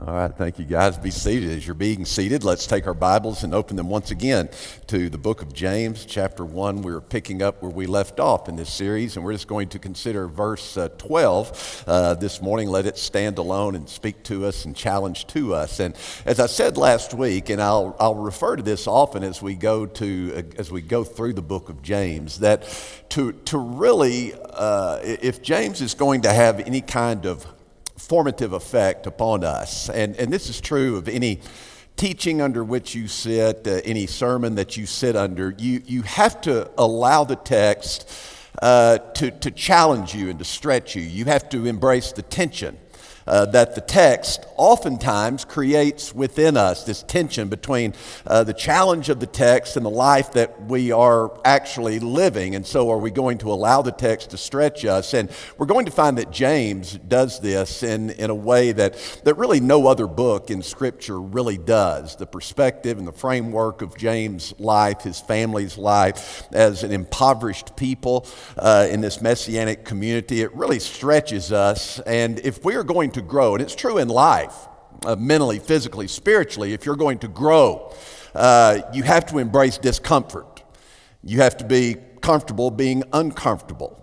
All right, thank you guys. Be seated. As you're being seated, let's take our Bibles and open them once again to the book of James, chapter 1. We're picking up where we left off in this series, and we're just going to consider verse uh, 12 uh, this morning. Let it stand alone and speak to us and challenge to us. And as I said last week, and I'll, I'll refer to this often as we go to uh, as we go through the book of James, that to, to really, uh, if James is going to have any kind of formative effect upon us. And, and this is true of any teaching under which you sit, uh, any sermon that you sit under. You, you have to allow the text uh, to, to challenge you and to stretch you. You have to embrace the tension uh, that the text oftentimes creates within us this tension between uh, the challenge of the text and the life that we are actually living. And so, are we going to allow the text to stretch us? And we're going to find that James does this in, in a way that, that really no other book in Scripture really does. The perspective and the framework of James' life, his family's life, as an impoverished people uh, in this messianic community, it really stretches us. And if we are going to to grow, and it's true in life, uh, mentally, physically, spiritually, if you're going to grow, uh, you have to embrace discomfort. You have to be comfortable being uncomfortable.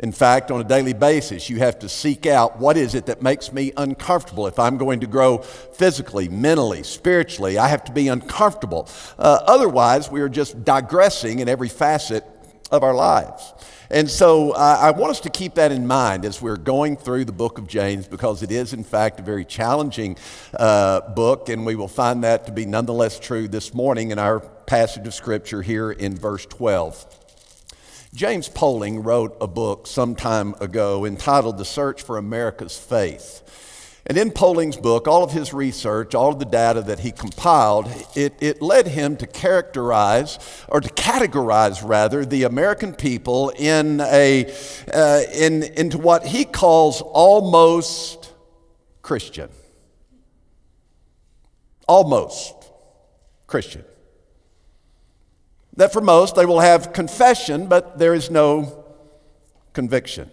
In fact, on a daily basis, you have to seek out what is it that makes me uncomfortable. If I'm going to grow physically, mentally, spiritually, I have to be uncomfortable. Uh, otherwise, we are just digressing in every facet of our lives. And so uh, I want us to keep that in mind as we're going through the book of James because it is, in fact, a very challenging uh, book, and we will find that to be nonetheless true this morning in our passage of Scripture here in verse 12. James Poling wrote a book some time ago entitled The Search for America's Faith. And in Poling's book, all of his research, all of the data that he compiled, it, it led him to characterize, or to categorize rather, the American people in a, uh, in, into what he calls almost Christian. Almost Christian. That for most, they will have confession, but there is no conviction.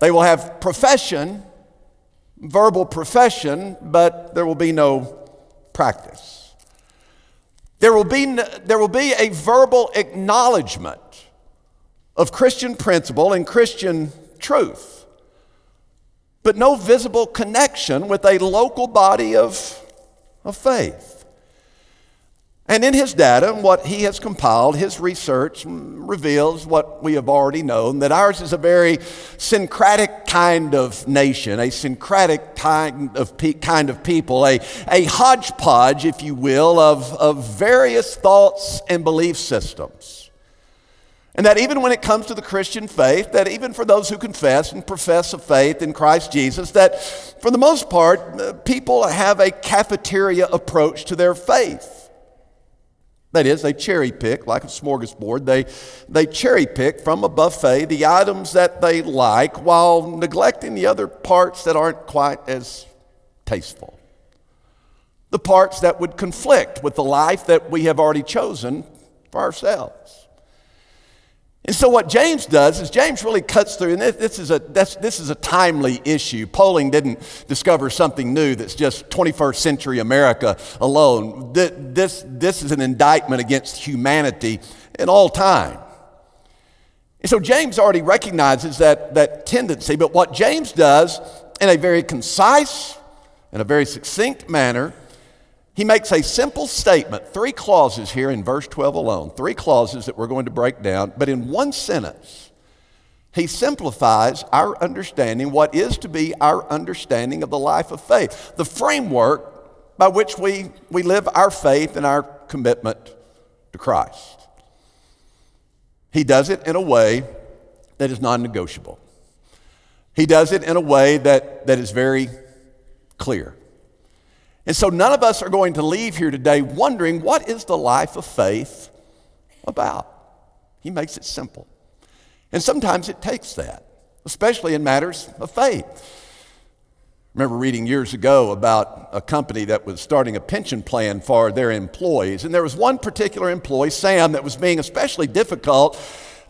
They will have profession verbal profession, but there will be no practice. There will be, there will be a verbal acknowledgement of Christian principle and Christian truth, but no visible connection with a local body of, of faith. And in his data, what he has compiled, his research reveals what we have already known that ours is a very syncretic kind of nation, a syncretic kind of, pe- kind of people, a, a hodgepodge, if you will, of, of various thoughts and belief systems. And that even when it comes to the Christian faith, that even for those who confess and profess a faith in Christ Jesus, that for the most part, uh, people have a cafeteria approach to their faith. That is, they cherry pick, like a smorgasbord, they, they cherry pick from a buffet the items that they like while neglecting the other parts that aren't quite as tasteful. The parts that would conflict with the life that we have already chosen for ourselves. And so what James does is James really cuts through, and this is a, this is a timely issue. Poling didn't discover something new that's just 21st century America alone. This, this is an indictment against humanity in all time. And so James already recognizes that, that tendency, but what James does in a very concise and a very succinct manner he makes a simple statement, three clauses here in verse 12 alone, three clauses that we're going to break down, but in one sentence, he simplifies our understanding, what is to be our understanding of the life of faith, the framework by which we, we live our faith and our commitment to Christ. He does it in a way that is non negotiable. He does it in a way that, that is very clear. And so none of us are going to leave here today wondering what is the life of faith about? He makes it simple. And sometimes it takes that, especially in matters of faith. Remember reading years ago about a company that was starting a pension plan for their employees. And there was one particular employee, Sam, that was being especially difficult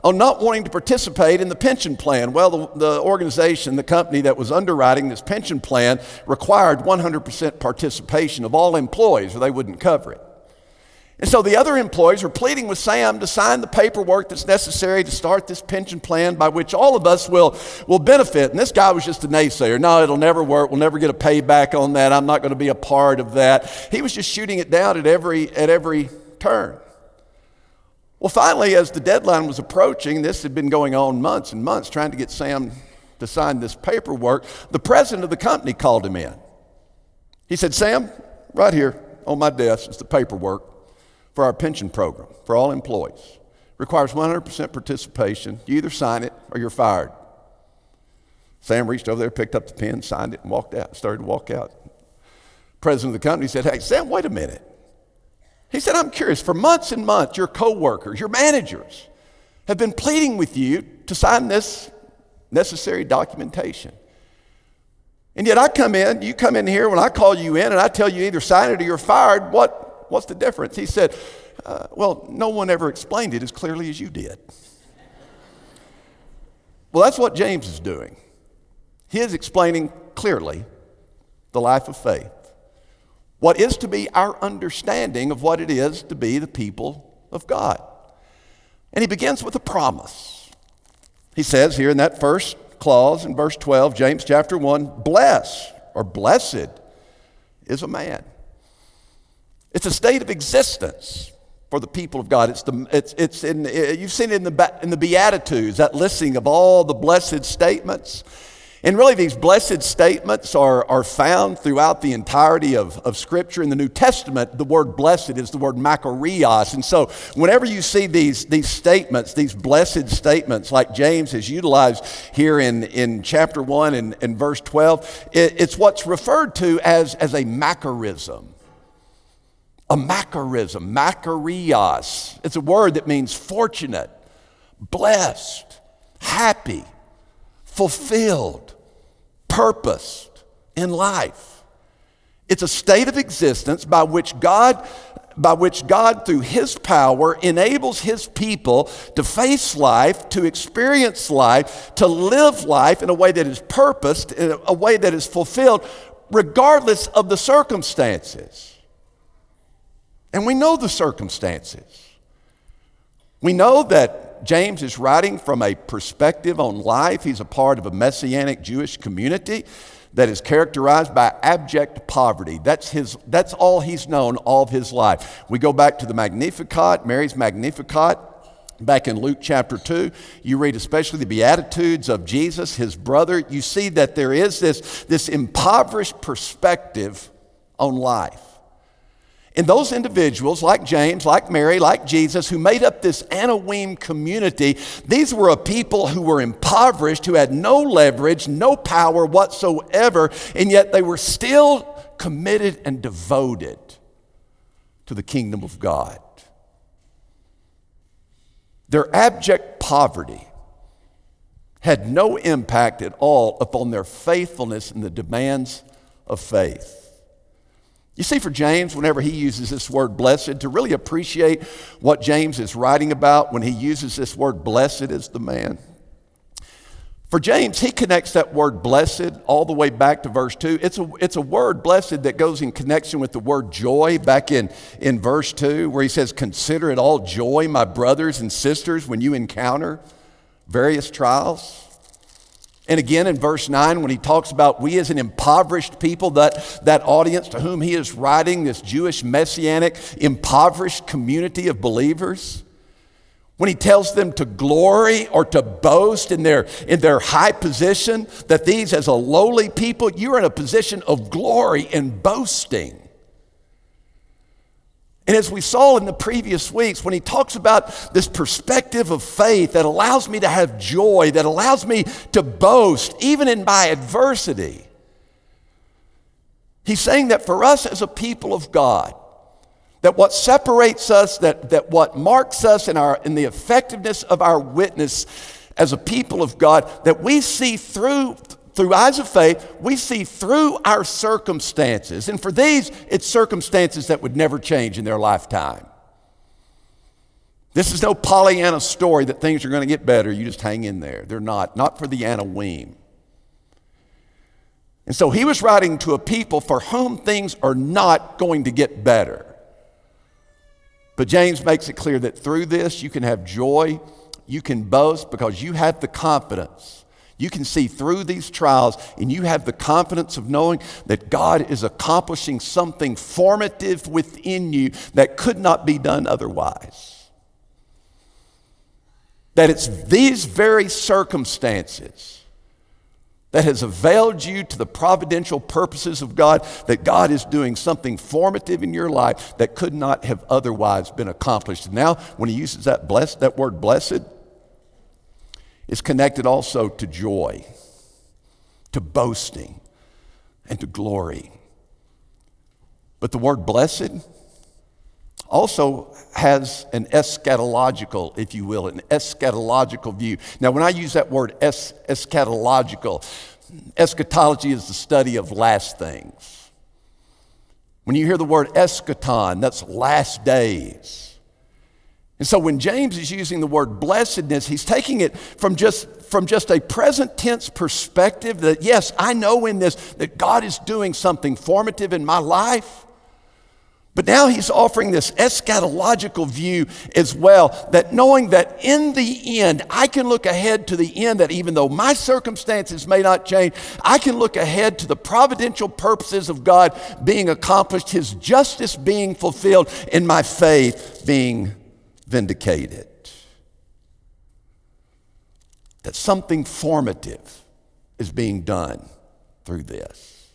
on not wanting to participate in the pension plan. Well, the, the organization, the company that was underwriting this pension plan, required 100% participation of all employees or they wouldn't cover it. And so the other employees were pleading with Sam to sign the paperwork that's necessary to start this pension plan by which all of us will, will benefit. And this guy was just a naysayer. No, it'll never work. We'll never get a payback on that. I'm not going to be a part of that. He was just shooting it down at every, at every turn. Well, finally, as the deadline was approaching, this had been going on months and months trying to get Sam to sign this paperwork. The president of the company called him in. He said, Sam, right here on my desk is the paperwork for our pension program for all employees. Requires 100% participation. You either sign it or you're fired. Sam reached over there, picked up the pen, signed it, and walked out, started to walk out. President of the company said, Hey, Sam, wait a minute. He said, I'm curious. For months and months, your coworkers, your managers have been pleading with you to sign this necessary documentation. And yet I come in, you come in here when I call you in and I tell you either sign it or you're fired. What What's the difference? He said, uh, Well, no one ever explained it as clearly as you did. well, that's what James is doing. He is explaining clearly the life of faith. What is to be our understanding of what it is to be the people of God. And he begins with a promise. He says here in that first clause in verse 12, James chapter 1, bless or blessed is a man it's a state of existence for the people of God. It's, the, it's, it's in, you've seen it in the, in the Beatitudes, that listing of all the blessed statements. And really, these blessed statements are, are found throughout the entirety of, of Scripture. In the New Testament, the word blessed is the word makarios. And so, whenever you see these, these statements, these blessed statements, like James has utilized here in, in chapter 1 and, and verse 12, it, it's what's referred to as, as a macarism a macarism, makarios. It's a word that means fortunate, blessed, happy, fulfilled, purposed in life. It's a state of existence by which God by which God, through His power, enables His people to face life, to experience life, to live life in a way that is purposed, in a way that is fulfilled, regardless of the circumstances. And we know the circumstances. We know that James is writing from a perspective on life. He's a part of a messianic Jewish community that is characterized by abject poverty. That's, his, that's all he's known all of his life. We go back to the Magnificat, Mary's Magnificat. Back in Luke chapter 2, you read especially the Beatitudes of Jesus, his brother. You see that there is this, this impoverished perspective on life. And those individuals, like James, like Mary, like Jesus, who made up this Anawim community, these were a people who were impoverished, who had no leverage, no power whatsoever, and yet they were still committed and devoted to the kingdom of God. Their abject poverty had no impact at all upon their faithfulness in the demands of faith. You see, for James, whenever he uses this word blessed, to really appreciate what James is writing about when he uses this word blessed is the man. For James, he connects that word blessed all the way back to verse 2. It's a, it's a word, blessed, that goes in connection with the word joy back in, in verse 2, where he says, Consider it all joy, my brothers and sisters, when you encounter various trials. And again in verse 9, when he talks about we as an impoverished people, that, that audience to whom he is writing, this Jewish messianic impoverished community of believers, when he tells them to glory or to boast in their, in their high position, that these as a lowly people, you're in a position of glory and boasting. And as we saw in the previous weeks, when he talks about this perspective of faith that allows me to have joy, that allows me to boast, even in my adversity, he's saying that for us as a people of God, that what separates us, that, that what marks us in, our, in the effectiveness of our witness as a people of God, that we see through through eyes of faith, we see through our circumstances. And for these, it's circumstances that would never change in their lifetime. This is no Pollyanna story that things are going to get better. You just hang in there. They're not, not for the Anawim. And so he was writing to a people for whom things are not going to get better. But James makes it clear that through this you can have joy, you can boast because you have the confidence. You can see through these trials and you have the confidence of knowing that God is accomplishing something formative within you that could not be done otherwise that it's these very circumstances that has availed you to the providential purposes of God, that God is doing something formative in your life that could not have otherwise been accomplished. Now, when he uses that blessed, that word blessed, it's connected also to joy, to boasting, and to glory. But the word blessed also has an eschatological, if you will, an eschatological view. Now, when I use that word es- eschatological, eschatology is the study of last things. When you hear the word eschaton, that's last days. And so when James is using the word blessedness, he's taking it from just, from just a present tense perspective that, yes, I know in this that God is doing something formative in my life. But now he's offering this eschatological view as well that knowing that in the end, I can look ahead to the end, that even though my circumstances may not change, I can look ahead to the providential purposes of God being accomplished, his justice being fulfilled, and my faith being vindicated. That something formative is being done through this.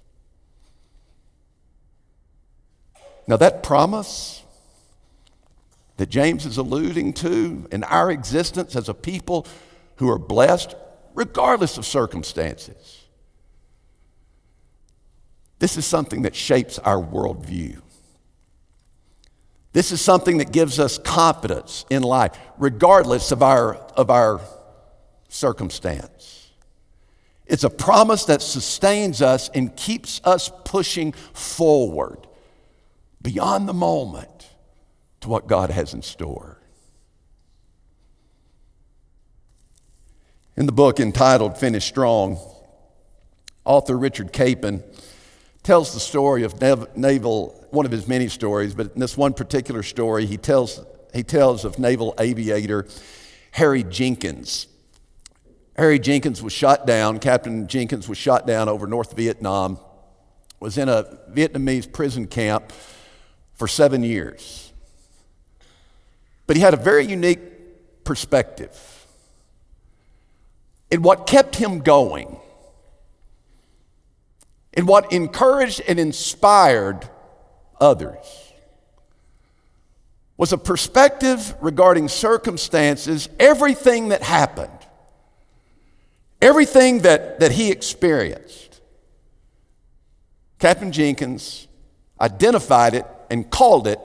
Now, that promise that James is alluding to in our existence as a people who are blessed, regardless of circumstances, this is something that shapes our worldview. This is something that gives us confidence in life, regardless of our, of our circumstance. It's a promise that sustains us and keeps us pushing forward beyond the moment to what God has in store. In the book entitled Finish Strong, author Richard Capon tells the story of naval, one of his many stories, but in this one particular story, he tells, he tells of naval aviator Harry Jenkins. Harry Jenkins was shot down, Captain Jenkins was shot down over North Vietnam, was in a Vietnamese prison camp for seven years. But he had a very unique perspective. And what kept him going, and what encouraged and inspired others, was a perspective regarding circumstances, everything that happened, everything that, that he experienced. Captain Jenkins identified it and called it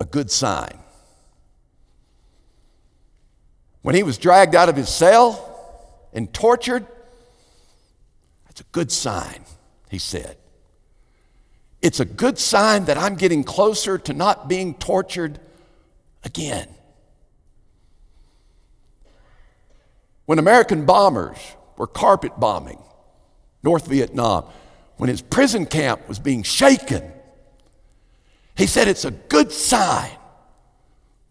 a good sign. When he was dragged out of his cell and tortured, that's a good sign, he said. It's a good sign that I'm getting closer to not being tortured again. When American bombers were carpet bombing North Vietnam, when his prison camp was being shaken he said it's a good sign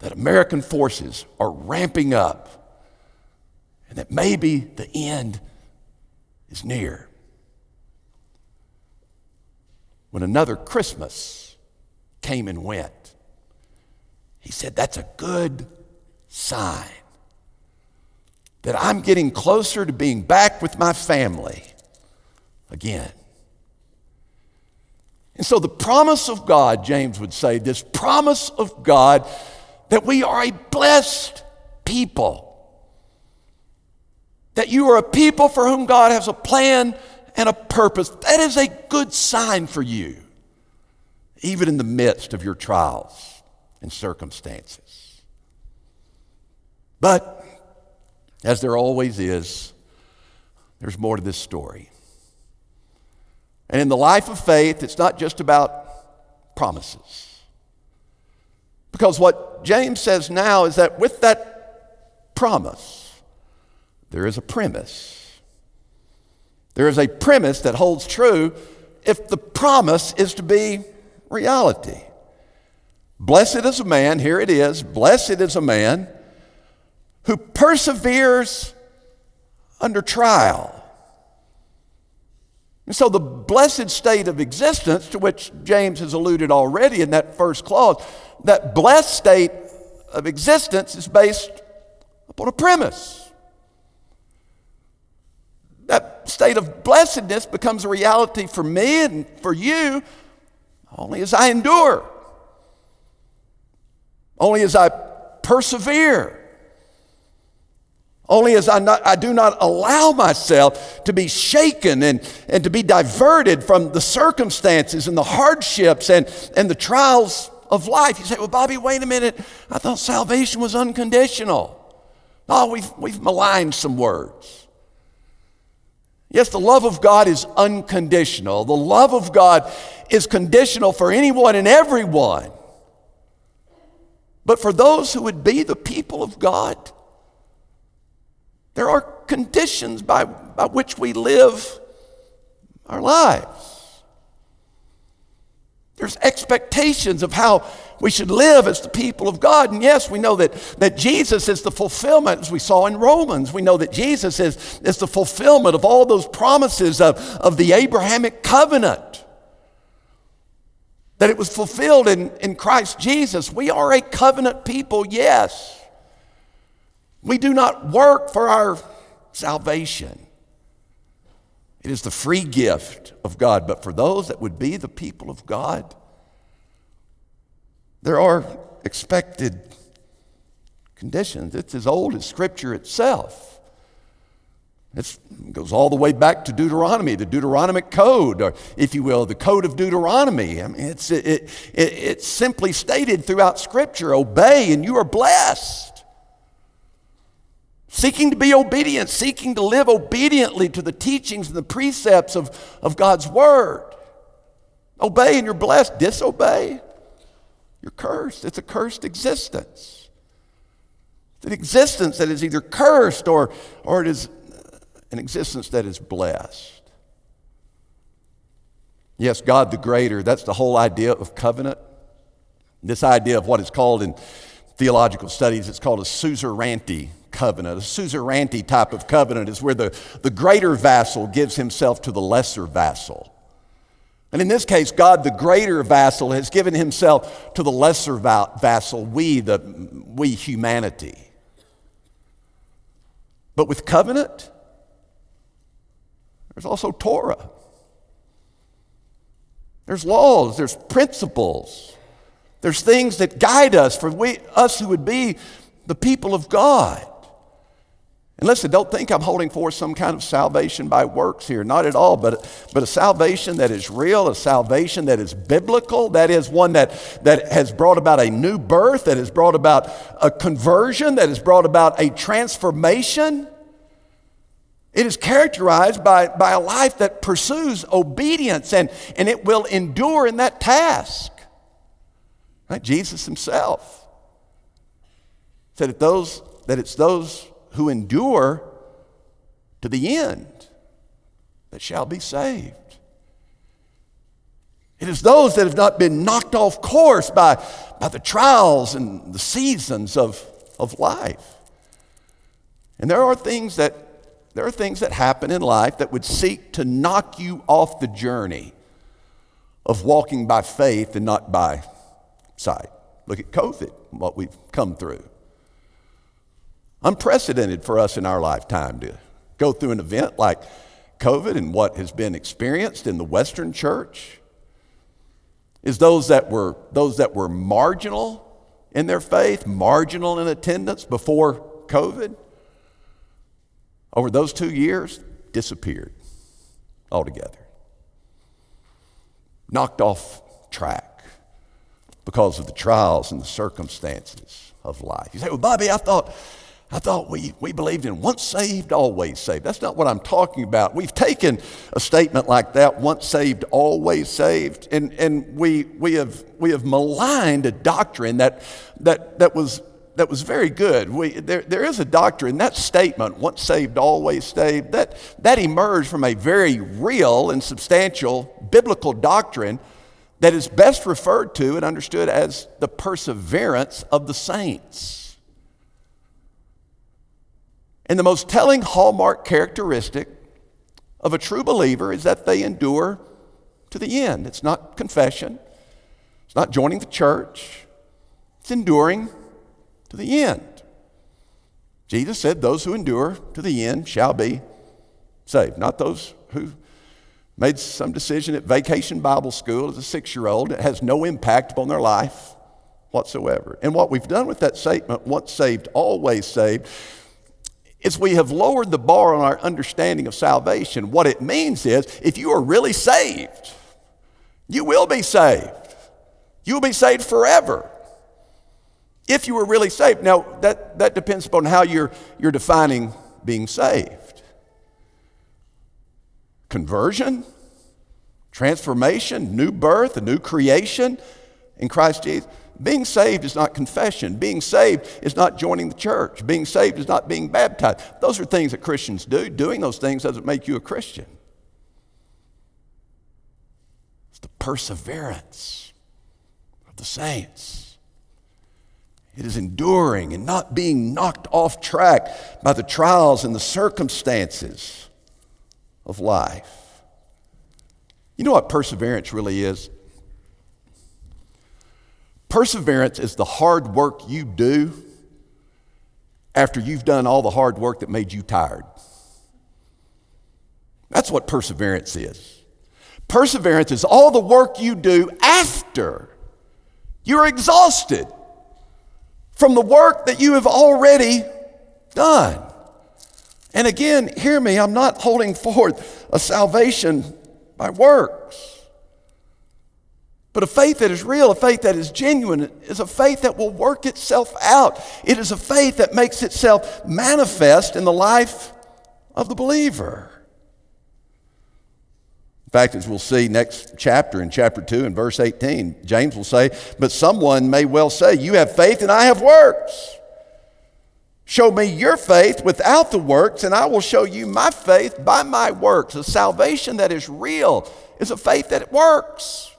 that American forces are ramping up and that maybe the end is near. When another Christmas came and went, he said, That's a good sign that I'm getting closer to being back with my family again. And so, the promise of God, James would say, this promise of God that we are a blessed people, that you are a people for whom God has a plan and a purpose, that is a good sign for you, even in the midst of your trials and circumstances. But, as there always is, there's more to this story. And in the life of faith, it's not just about promises. Because what James says now is that with that promise, there is a premise. There is a premise that holds true if the promise is to be reality. Blessed is a man, here it is, blessed is a man who perseveres under trial. And so, the blessed state of existence, to which James has alluded already in that first clause, that blessed state of existence is based upon a premise. That state of blessedness becomes a reality for me and for you only as I endure, only as I persevere. Only as I, not, I do not allow myself to be shaken and, and to be diverted from the circumstances and the hardships and, and the trials of life. You say, well, Bobby, wait a minute. I thought salvation was unconditional. Oh, we've, we've maligned some words. Yes, the love of God is unconditional. The love of God is conditional for anyone and everyone. But for those who would be the people of God, there are conditions by, by which we live our lives. There's expectations of how we should live as the people of God. And yes, we know that, that Jesus is the fulfillment, as we saw in Romans. We know that Jesus is, is the fulfillment of all those promises of, of the Abrahamic covenant. That it was fulfilled in, in Christ Jesus. We are a covenant people, yes. We do not work for our salvation. It is the free gift of God. But for those that would be the people of God, there are expected conditions. It's as old as Scripture itself. It goes all the way back to Deuteronomy, the Deuteronomic Code, or if you will, the Code of Deuteronomy. I mean, it's, it, it, it's simply stated throughout Scripture obey and you are blessed seeking to be obedient, seeking to live obediently to the teachings and the precepts of, of God's Word. Obey and you're blessed. Disobey, you're cursed. It's a cursed existence. It's an existence that is either cursed or, or it is an existence that is blessed. Yes, God the greater, that's the whole idea of covenant. This idea of what is called in theological studies, it's called a suzerainty covenant. A suzerainty type of covenant is where the, the greater vassal gives himself to the lesser vassal. And in this case, God, the greater vassal, has given himself to the lesser vassal, we, the, we humanity. But with covenant, there's also Torah. There's laws, there's principles, there's things that guide us for we, us who would be the people of God. And listen, don't think I'm holding forth some kind of salvation by works here. Not at all, but, but a salvation that is real, a salvation that is biblical, that is one that, that has brought about a new birth, that has brought about a conversion, that has brought about a transformation. It is characterized by, by a life that pursues obedience and, and it will endure in that task. Right? Jesus himself said that, those, that it's those who endure to the end that shall be saved. It is those that have not been knocked off course by, by the trials and the seasons of, of life. And there are things that there are things that happen in life that would seek to knock you off the journey of walking by faith and not by sight. Look at COVID, what we've come through. Unprecedented for us in our lifetime to go through an event like COVID and what has been experienced in the Western church is those that were those that were marginal in their faith, marginal in attendance before COVID, over those two years, disappeared altogether. Knocked off track because of the trials and the circumstances of life. You say, well, Bobby, I thought I thought we, we believed in once saved, always saved. That's not what I'm talking about. We've taken a statement like that, once saved, always saved, and, and we, we, have, we have maligned a doctrine that, that, that, was, that was very good. We, there, there is a doctrine, that statement, once saved, always saved, that, that emerged from a very real and substantial biblical doctrine that is best referred to and understood as the perseverance of the saints. And the most telling hallmark characteristic of a true believer is that they endure to the end. It's not confession, it's not joining the church, it's enduring to the end. Jesus said, Those who endure to the end shall be saved, not those who made some decision at vacation Bible school as a six year old. It has no impact upon their life whatsoever. And what we've done with that statement, once saved, always saved, is we have lowered the bar on our understanding of salvation. What it means is if you are really saved, you will be saved. You will be saved forever. If you were really saved. Now, that, that depends upon how you're, you're defining being saved. Conversion, transformation, new birth, a new creation in Christ Jesus. Being saved is not confession. Being saved is not joining the church. Being saved is not being baptized. Those are things that Christians do. Doing those things doesn't make you a Christian. It's the perseverance of the saints. It is enduring and not being knocked off track by the trials and the circumstances of life. You know what perseverance really is? Perseverance is the hard work you do after you've done all the hard work that made you tired. That's what perseverance is. Perseverance is all the work you do after you're exhausted from the work that you have already done. And again, hear me, I'm not holding forth a salvation by works. But a faith that is real, a faith that is genuine, is a faith that will work itself out. It is a faith that makes itself manifest in the life of the believer. In fact, as we'll see next chapter, in chapter 2, in verse 18, James will say, But someone may well say, You have faith and I have works. Show me your faith without the works, and I will show you my faith by my works. A salvation that is real is a faith that works.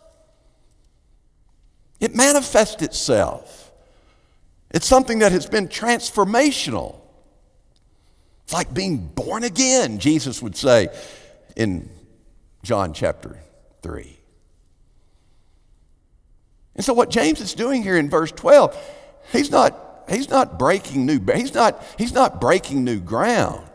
It manifests itself. It's something that has been transformational. It's like being born again, Jesus would say in John chapter 3. And so what James is doing here in verse 12, he's not, he's not breaking new he's not, he's not breaking new ground.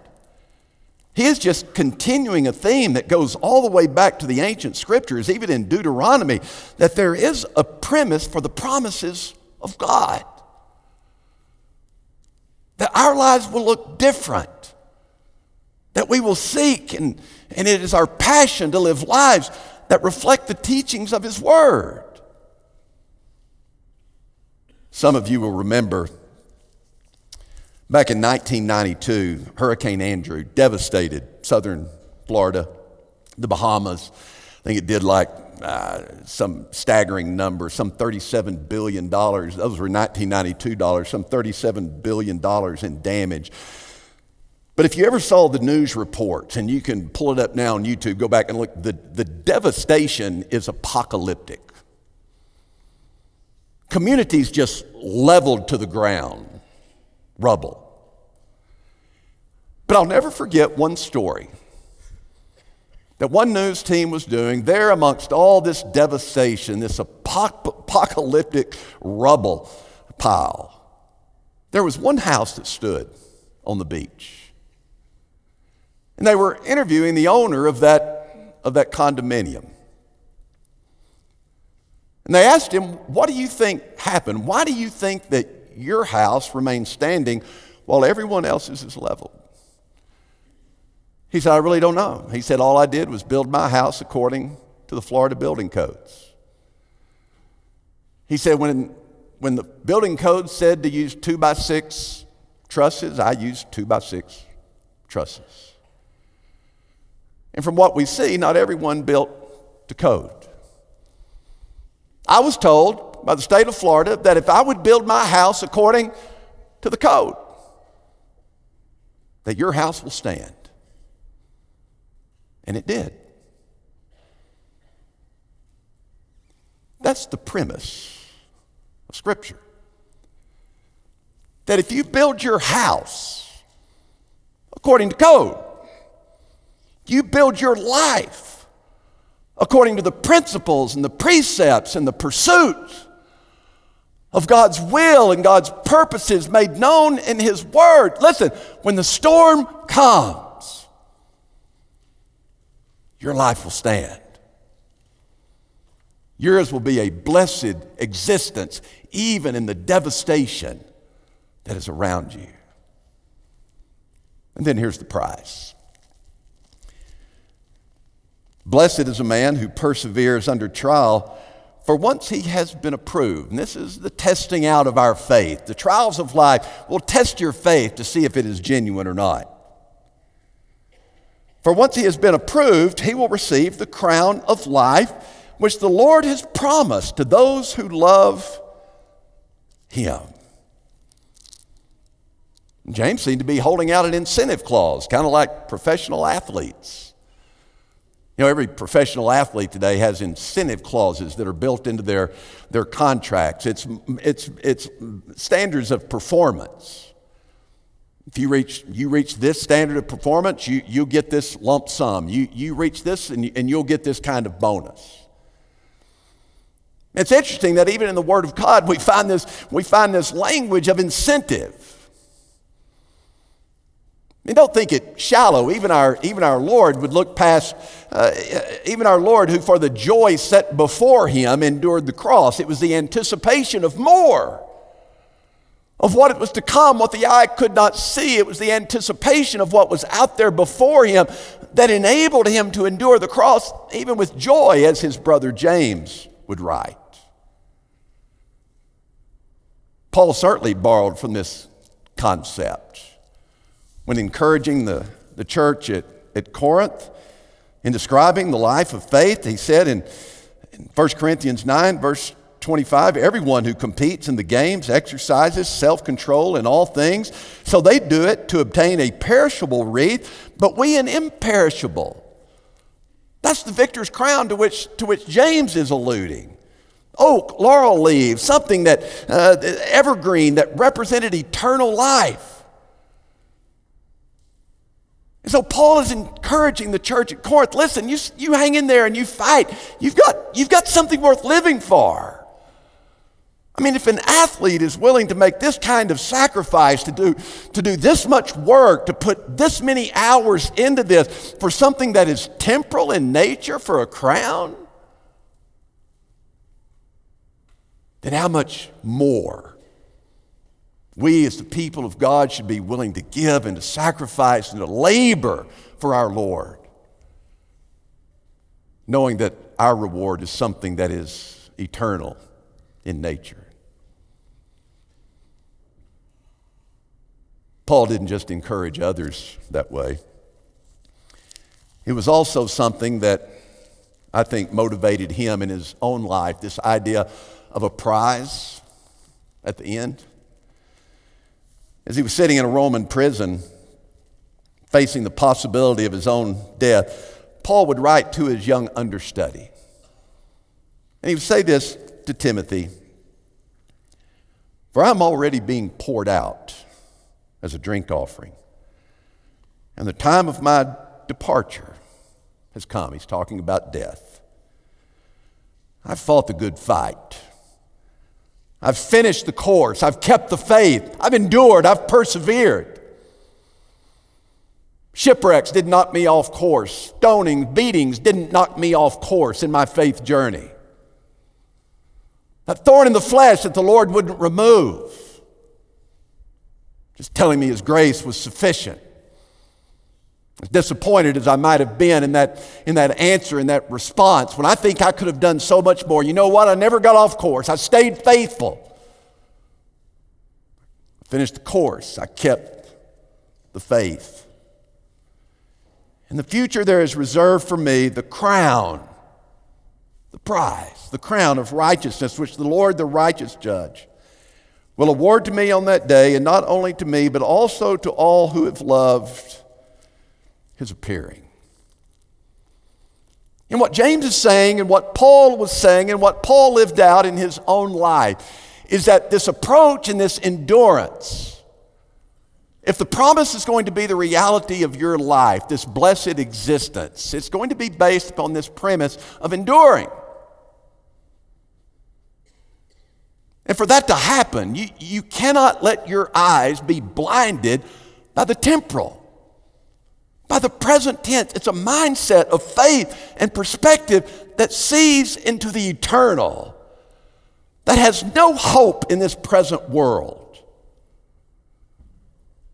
He is just continuing a theme that goes all the way back to the ancient scriptures, even in Deuteronomy, that there is a premise for the promises of God. That our lives will look different. That we will seek, and, and it is our passion to live lives that reflect the teachings of His Word. Some of you will remember Back in 1992, Hurricane Andrew devastated southern Florida, the Bahamas. I think it did like uh, some staggering number, some $37 billion. Those were 1992 dollars, some $37 billion in damage. But if you ever saw the news reports, and you can pull it up now on YouTube, go back and look, the, the devastation is apocalyptic. Communities just leveled to the ground rubble. But I'll never forget one story that one news team was doing there amongst all this devastation, this apocalyptic rubble pile. There was one house that stood on the beach. And they were interviewing the owner of that, of that condominium. And they asked him, What do you think happened? Why do you think that your house remains standing while everyone else's is leveled? He said, I really don't know. He said, All I did was build my house according to the Florida building codes. He said, When, when the building code said to use two by six trusses. I used two by six trusses. And from what we see, not everyone built to code. I was told by the state of Florida that if I would build my house according to the code, that your house will stand. And it did. That's the premise of Scripture. That if you build your house according to code, you build your life according to the principles and the precepts and the pursuits of God's will and God's purposes made known in His Word. Listen, when the storm comes, your life will stand. Yours will be a blessed existence, even in the devastation that is around you. And then here's the prize Blessed is a man who perseveres under trial, for once he has been approved. And this is the testing out of our faith. The trials of life will test your faith to see if it is genuine or not. For once he has been approved, he will receive the crown of life, which the Lord has promised to those who love him. James seemed to be holding out an incentive clause, kind of like professional athletes. You know, every professional athlete today has incentive clauses that are built into their, their contracts. It's, it's, it's standards of performance. If you reach, you reach this standard of performance, you, you get this lump sum. You, you reach this, and, and you'll get this kind of bonus. It's interesting that even in the Word of God, we find this, we find this language of incentive. And don't think it shallow. Even our, even our Lord would look past, uh, even our Lord, who for the joy set before him endured the cross. It was the anticipation of more, of what it was to come, what the eye could not see. It was the anticipation of what was out there before him that enabled him to endure the cross, even with joy, as his brother James would write. Paul certainly borrowed from this concept when encouraging the, the church at, at Corinth. In describing the life of faith, he said in, in 1 Corinthians 9, verse 25, everyone who competes in the games exercises self control in all things. So they do it to obtain a perishable wreath, but we an imperishable. That's the victor's crown to which, to which James is alluding. Oak, laurel leaves, something that uh, evergreen that represented eternal life. And so Paul is encouraging the church at Corinth listen, you, you hang in there and you fight. You've got, you've got something worth living for. I mean, if an athlete is willing to make this kind of sacrifice, to do, to do this much work, to put this many hours into this for something that is temporal in nature, for a crown, then how much more we, as the people of God, should be willing to give and to sacrifice and to labor for our Lord, knowing that our reward is something that is eternal in nature. Paul didn't just encourage others that way. It was also something that I think motivated him in his own life this idea of a prize at the end. As he was sitting in a Roman prison, facing the possibility of his own death, Paul would write to his young understudy. And he would say this to Timothy For I'm already being poured out as a drink offering, and the time of my departure has come. He's talking about death. I've fought the good fight. I've finished the course. I've kept the faith. I've endured. I've persevered. Shipwrecks didn't knock me off course. Stoning, beatings didn't knock me off course in my faith journey. That thorn in the flesh that the Lord wouldn't remove. Just telling me His grace was sufficient. As disappointed as I might have been in that, in that answer, in that response, when I think I could have done so much more, you know what? I never got off course. I stayed faithful. I finished the course. I kept the faith. In the future, there is reserved for me the crown, the prize, the crown of righteousness, which the Lord, the righteous judge, will award to me on that day, and not only to me, but also to all who have loved his appearing. And what James is saying, and what Paul was saying, and what Paul lived out in his own life is that this approach and this endurance, if the promise is going to be the reality of your life, this blessed existence, it's going to be based upon this premise of enduring. And for that to happen, you, you cannot let your eyes be blinded by the temporal, by the present tense. It's a mindset of faith and perspective that sees into the eternal that has no hope in this present world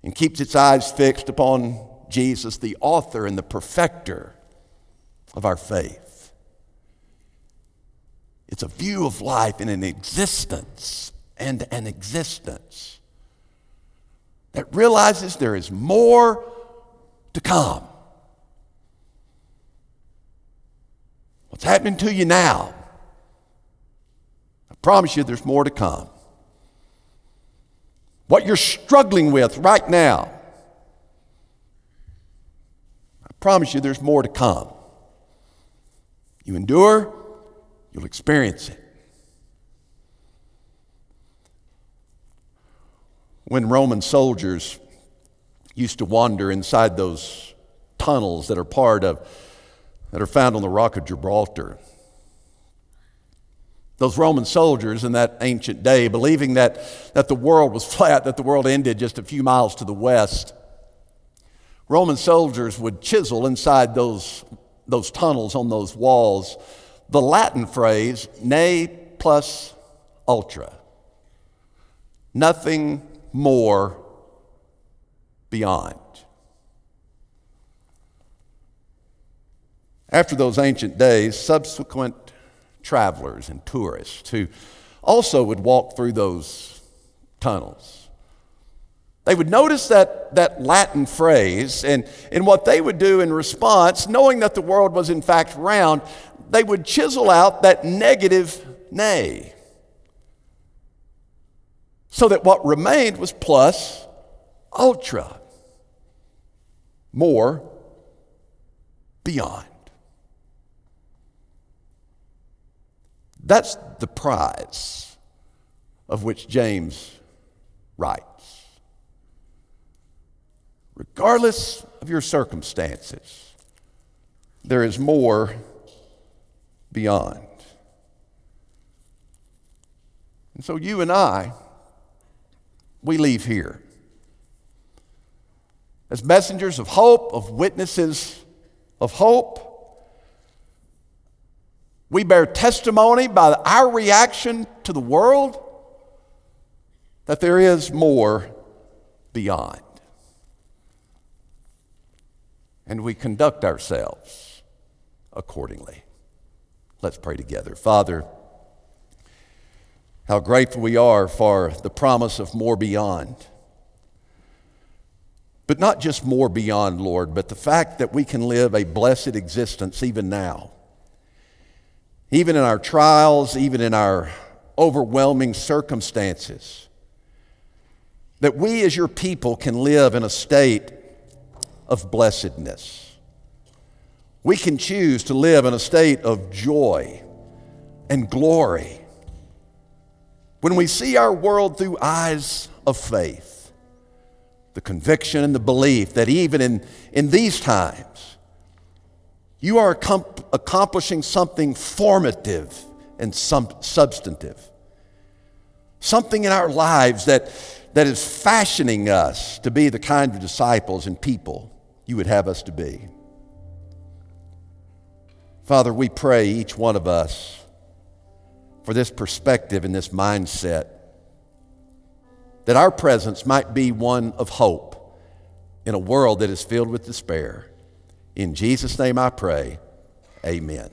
and keeps its eyes fixed upon Jesus, the author and the perfecter of our faith. It's a view of life in an existence and an existence that realizes there is more to come. What's happening to you now I Promise you there's more to come. What you're struggling with right now, I promise you there's more to come. You endure, you'll experience it. When Roman soldiers used to wander inside those tunnels that are part of, that are found on the Rock of Gibraltar, those Roman soldiers in that ancient day, believing that, that the world was flat, that the world ended just a few miles to the west, Roman soldiers would chisel inside those, those tunnels on those walls the Latin phrase, ne plus ultra. Nothing more beyond. After those ancient days, subsequent travelers and tourists who also would walk through those tunnels. They would notice that, that Latin phrase, and, and what they would do in response, knowing that the world was in fact round, they would chisel out that negative nay. So that what remained was plus ultra, more, beyond. That's the prize of which James writes. Regardless of your circumstances, there is more beyond. And so you and I, we leave here as messengers of hope, of witnesses of hope we bear testimony by our reaction to the world that there is more beyond. And we conduct ourselves accordingly. Let's pray together. Father, how grateful we are for the promise of more beyond. But not just more beyond, Lord, but the fact that we can live a blessed existence even now even in our trials, even in our overwhelming circumstances, that we as your people can live in a state of blessedness. We can choose to live in a state of joy and glory. When we see our world through eyes of faith, the conviction and the belief that even in, in these times, you are accomplishing something formative and some, substantive. Something in our lives that, that is fashioning us to be the kind of disciples and people you would have us to be. Father, we pray each one of us for this perspective and this mindset that our presence might be one of hope in a world that is filled with despair. In Jesus' name I pray, amen.